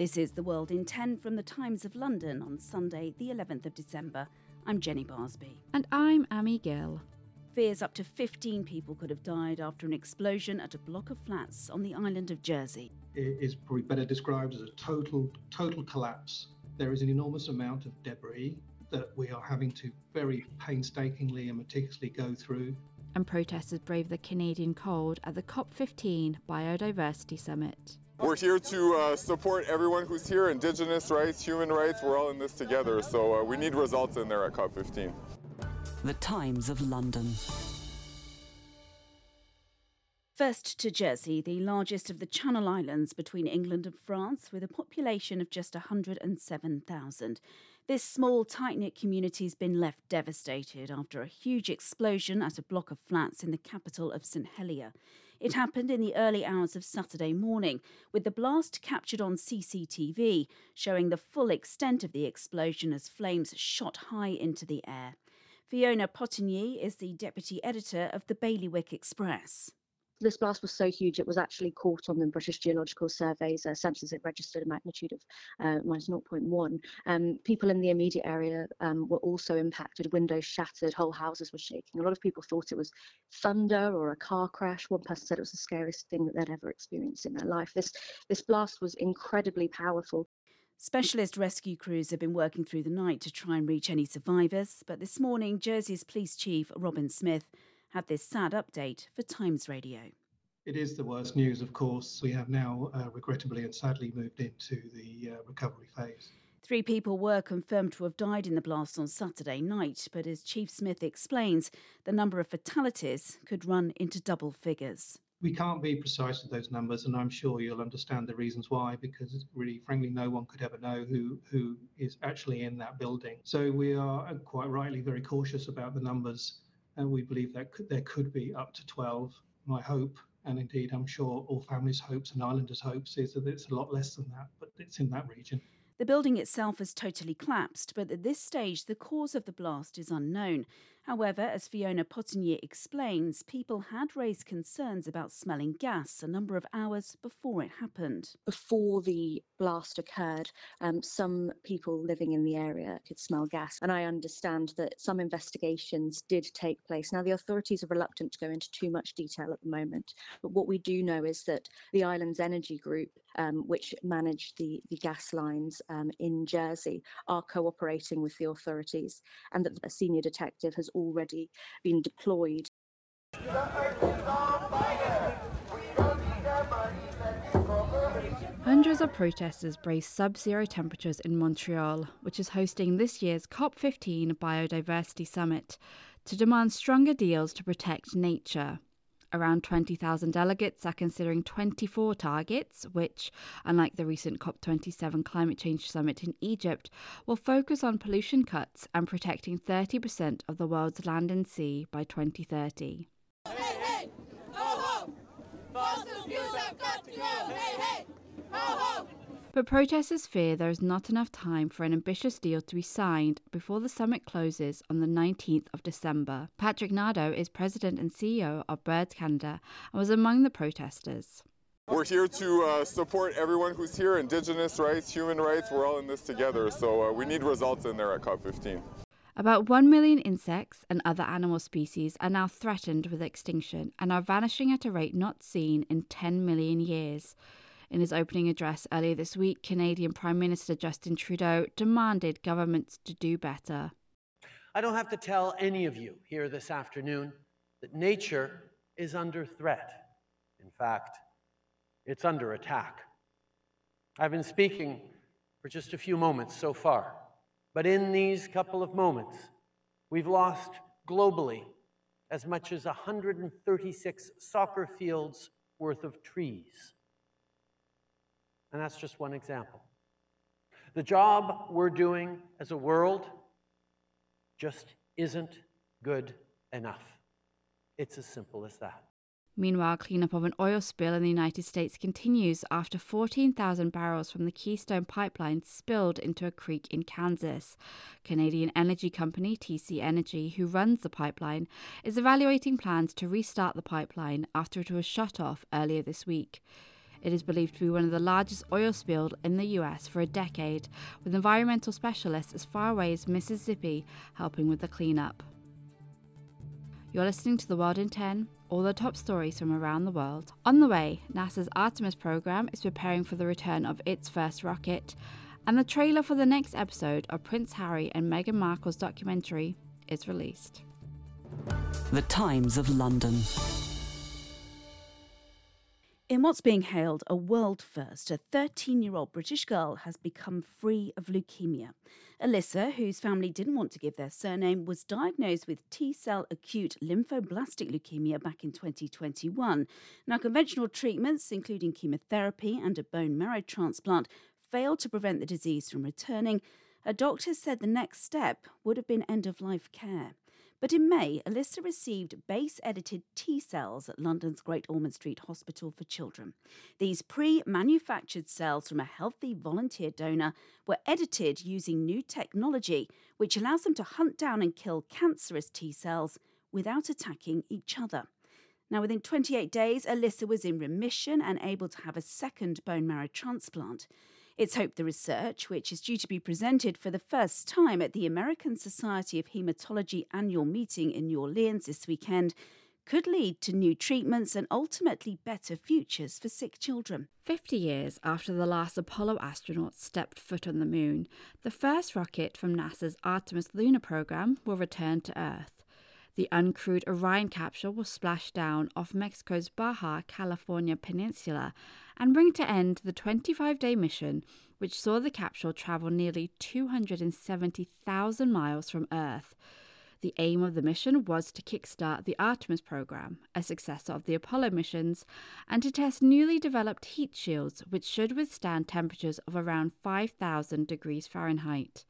This is The World in 10 from the Times of London on Sunday, the 11th of December. I'm Jenny Barsby. And I'm Amy Gill. Fears up to 15 people could have died after an explosion at a block of flats on the island of Jersey. It is probably better described as a total total collapse. There is an enormous amount of debris that we are having to very painstakingly and meticulously go through. And protesters brave the Canadian cold at the COP15 Biodiversity Summit. We're here to uh, support everyone who's here Indigenous rights, human rights, we're all in this together. So uh, we need results in there at COP15. The Times of London. First to Jersey, the largest of the Channel Islands between England and France, with a population of just 107,000. This small, tight knit community has been left devastated after a huge explosion at a block of flats in the capital of St Helier. It happened in the early hours of Saturday morning, with the blast captured on CCTV, showing the full extent of the explosion as flames shot high into the air. Fiona Pottigny is the deputy editor of the Bailiwick Express. This blast was so huge it was actually caught on the British Geological Survey's uh, sensors. It registered a magnitude of uh, minus 0.1. Um, people in the immediate area um, were also impacted. Windows shattered, whole houses were shaking. A lot of people thought it was thunder or a car crash. One person said it was the scariest thing that they'd ever experienced in their life. This this blast was incredibly powerful. Specialist rescue crews have been working through the night to try and reach any survivors, but this morning, Jersey's police chief, Robin Smith, had this sad update for Times Radio. It is the worst news, of course. We have now, uh, regrettably and sadly, moved into the uh, recovery phase. Three people were confirmed to have died in the blast on Saturday night, but as Chief Smith explains, the number of fatalities could run into double figures. We can't be precise with those numbers, and I'm sure you'll understand the reasons why, because really, frankly, no one could ever know who, who is actually in that building. So we are uh, quite rightly very cautious about the numbers and we believe that could, there could be up to 12. My hope, and indeed I'm sure all families' hopes and islanders' hopes, is that it's a lot less than that, but it's in that region. The building itself has totally collapsed, but at this stage, the cause of the blast is unknown. However, as Fiona Pottigny explains, people had raised concerns about smelling gas a number of hours before it happened. Before the blast occurred, um, some people living in the area could smell gas, and I understand that some investigations did take place. Now, the authorities are reluctant to go into too much detail at the moment, but what we do know is that the island's energy group, um, which manage the, the gas lines um, in Jersey, are cooperating with the authorities, and that a senior detective has already been deployed. Hundreds of protesters brace sub zero temperatures in Montreal, which is hosting this year's COP15 Biodiversity Summit, to demand stronger deals to protect nature. Around 20,000 delegates are considering 24 targets, which, unlike the recent COP27 climate change summit in Egypt, will focus on pollution cuts and protecting 30% of the world's land and sea by 2030. But protesters fear there is not enough time for an ambitious deal to be signed before the summit closes on the 19th of December. Patrick Nadeau is president and CEO of Birds Canada and was among the protesters. We're here to uh, support everyone who's here Indigenous rights, human rights, we're all in this together. So uh, we need results in there at COP15. About 1 million insects and other animal species are now threatened with extinction and are vanishing at a rate not seen in 10 million years. In his opening address earlier this week, Canadian Prime Minister Justin Trudeau demanded governments to do better. I don't have to tell any of you here this afternoon that nature is under threat. In fact, it's under attack. I've been speaking for just a few moments so far, but in these couple of moments, we've lost globally as much as 136 soccer fields worth of trees. And that's just one example. The job we're doing as a world just isn't good enough. It's as simple as that. Meanwhile, cleanup of an oil spill in the United States continues after 14,000 barrels from the Keystone Pipeline spilled into a creek in Kansas. Canadian energy company TC Energy, who runs the pipeline, is evaluating plans to restart the pipeline after it was shut off earlier this week. It is believed to be one of the largest oil spills in the US for a decade, with environmental specialists as far away as Mississippi helping with the cleanup. You're listening to The World in 10, all the top stories from around the world. On the way, NASA's Artemis program is preparing for the return of its first rocket, and the trailer for the next episode of Prince Harry and Meghan Markle's documentary is released. The Times of London. In what's being hailed a world first, a 13 year old British girl has become free of leukemia. Alyssa, whose family didn't want to give their surname, was diagnosed with T cell acute lymphoblastic leukemia back in 2021. Now, conventional treatments, including chemotherapy and a bone marrow transplant, failed to prevent the disease from returning. A doctor said the next step would have been end of life care. But in May, Alyssa received base edited T cells at London's Great Ormond Street Hospital for Children. These pre manufactured cells from a healthy volunteer donor were edited using new technology, which allows them to hunt down and kill cancerous T cells without attacking each other. Now, within 28 days, Alyssa was in remission and able to have a second bone marrow transplant. It's hoped the research, which is due to be presented for the first time at the American Society of Hematology annual meeting in New Orleans this weekend, could lead to new treatments and ultimately better futures for sick children. 50 years after the last Apollo astronaut stepped foot on the moon, the first rocket from NASA's Artemis lunar program will return to Earth. The uncrewed Orion capsule will splash down off Mexico's Baja California Peninsula and bring to end the 25 day mission, which saw the capsule travel nearly 270,000 miles from Earth. The aim of the mission was to kickstart the Artemis program, a successor of the Apollo missions, and to test newly developed heat shields which should withstand temperatures of around 5,000 degrees Fahrenheit.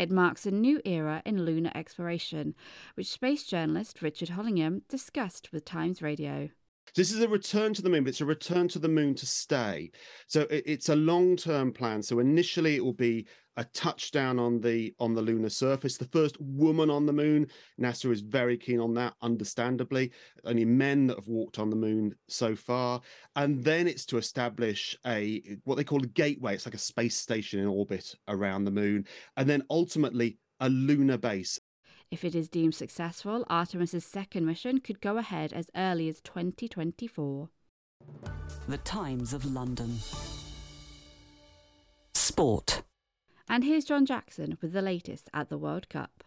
It marks a new era in lunar exploration, which space journalist Richard Hollingham discussed with Times Radio. This is a return to the moon, but it's a return to the moon to stay. So it's a long-term plan. So initially it will be a touchdown on the on the lunar surface. The first woman on the moon. NASA is very keen on that, understandably. Only men that have walked on the moon so far. And then it's to establish a what they call a gateway. It's like a space station in orbit around the moon. And then ultimately a lunar base. If it is deemed successful, Artemis's second mission could go ahead as early as 2024. The Times of London. Sport. And here's John Jackson with the latest at the World Cup.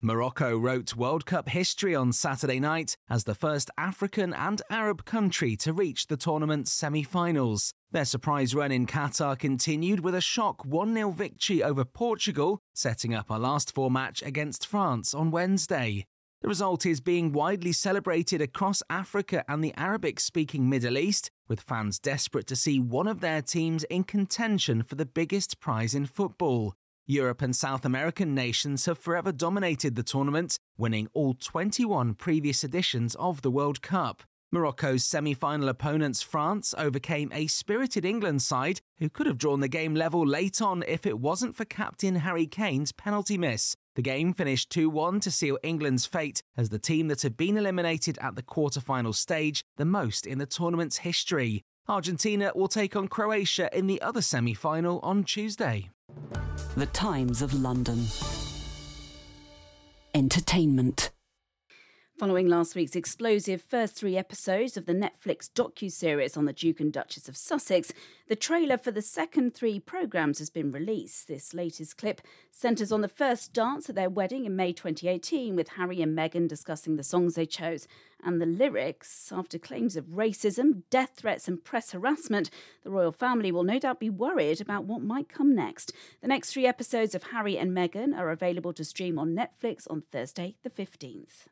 Morocco wrote World Cup history on Saturday night as the first African and Arab country to reach the tournament's semi finals. Their surprise run in Qatar continued with a shock 1 0 victory over Portugal, setting up a last four match against France on Wednesday. The result is being widely celebrated across Africa and the Arabic speaking Middle East, with fans desperate to see one of their teams in contention for the biggest prize in football. Europe and South American nations have forever dominated the tournament, winning all 21 previous editions of the World Cup. Morocco's semi final opponents, France, overcame a spirited England side who could have drawn the game level late on if it wasn't for captain Harry Kane's penalty miss. The game finished 2 1 to seal England's fate as the team that had been eliminated at the quarter-final stage, the most in the tournament's history. Argentina will take on Croatia in the other semi final on Tuesday. The Times of London. Entertainment. Following last week's explosive first three episodes of the Netflix docu-series on the Duke and Duchess of Sussex, the trailer for the second three programmes has been released. This latest clip centres on the first dance at their wedding in May 2018, with Harry and Meghan discussing the songs they chose and the lyrics. After claims of racism, death threats, and press harassment, the royal family will no doubt be worried about what might come next. The next three episodes of Harry and Meghan are available to stream on Netflix on Thursday, the 15th.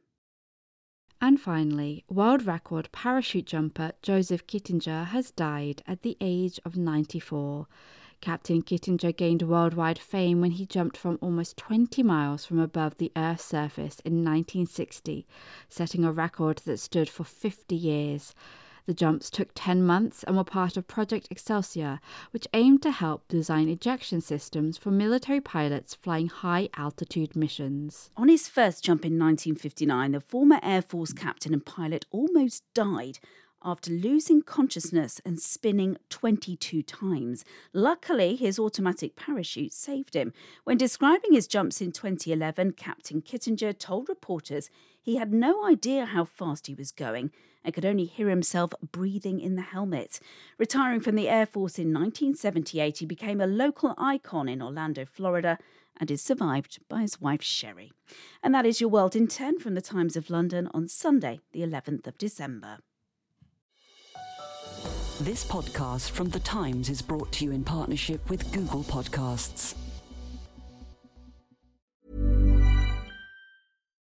And finally, world record parachute jumper Joseph Kittinger has died at the age of 94. Captain Kittinger gained worldwide fame when he jumped from almost 20 miles from above the Earth's surface in 1960, setting a record that stood for 50 years. The jumps took 10 months and were part of Project Excelsior, which aimed to help design ejection systems for military pilots flying high altitude missions. On his first jump in 1959, the former Air Force captain and pilot almost died after losing consciousness and spinning 22 times. Luckily, his automatic parachute saved him. When describing his jumps in 2011, Captain Kittinger told reporters he had no idea how fast he was going and could only hear himself breathing in the helmet. Retiring from the Air Force in 1978, he became a local icon in Orlando, Florida, and is survived by his wife Sherry. And that is your World in 10 from the Times of London on Sunday, the 11th of December. This podcast from The Times is brought to you in partnership with Google Podcasts.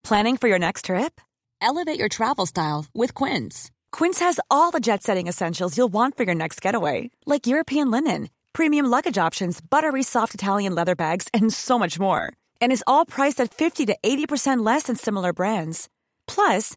Planning for your next trip? Elevate your travel style with Quince. Quince has all the jet setting essentials you'll want for your next getaway, like European linen, premium luggage options, buttery soft Italian leather bags, and so much more. And is all priced at 50 to 80% less than similar brands. Plus,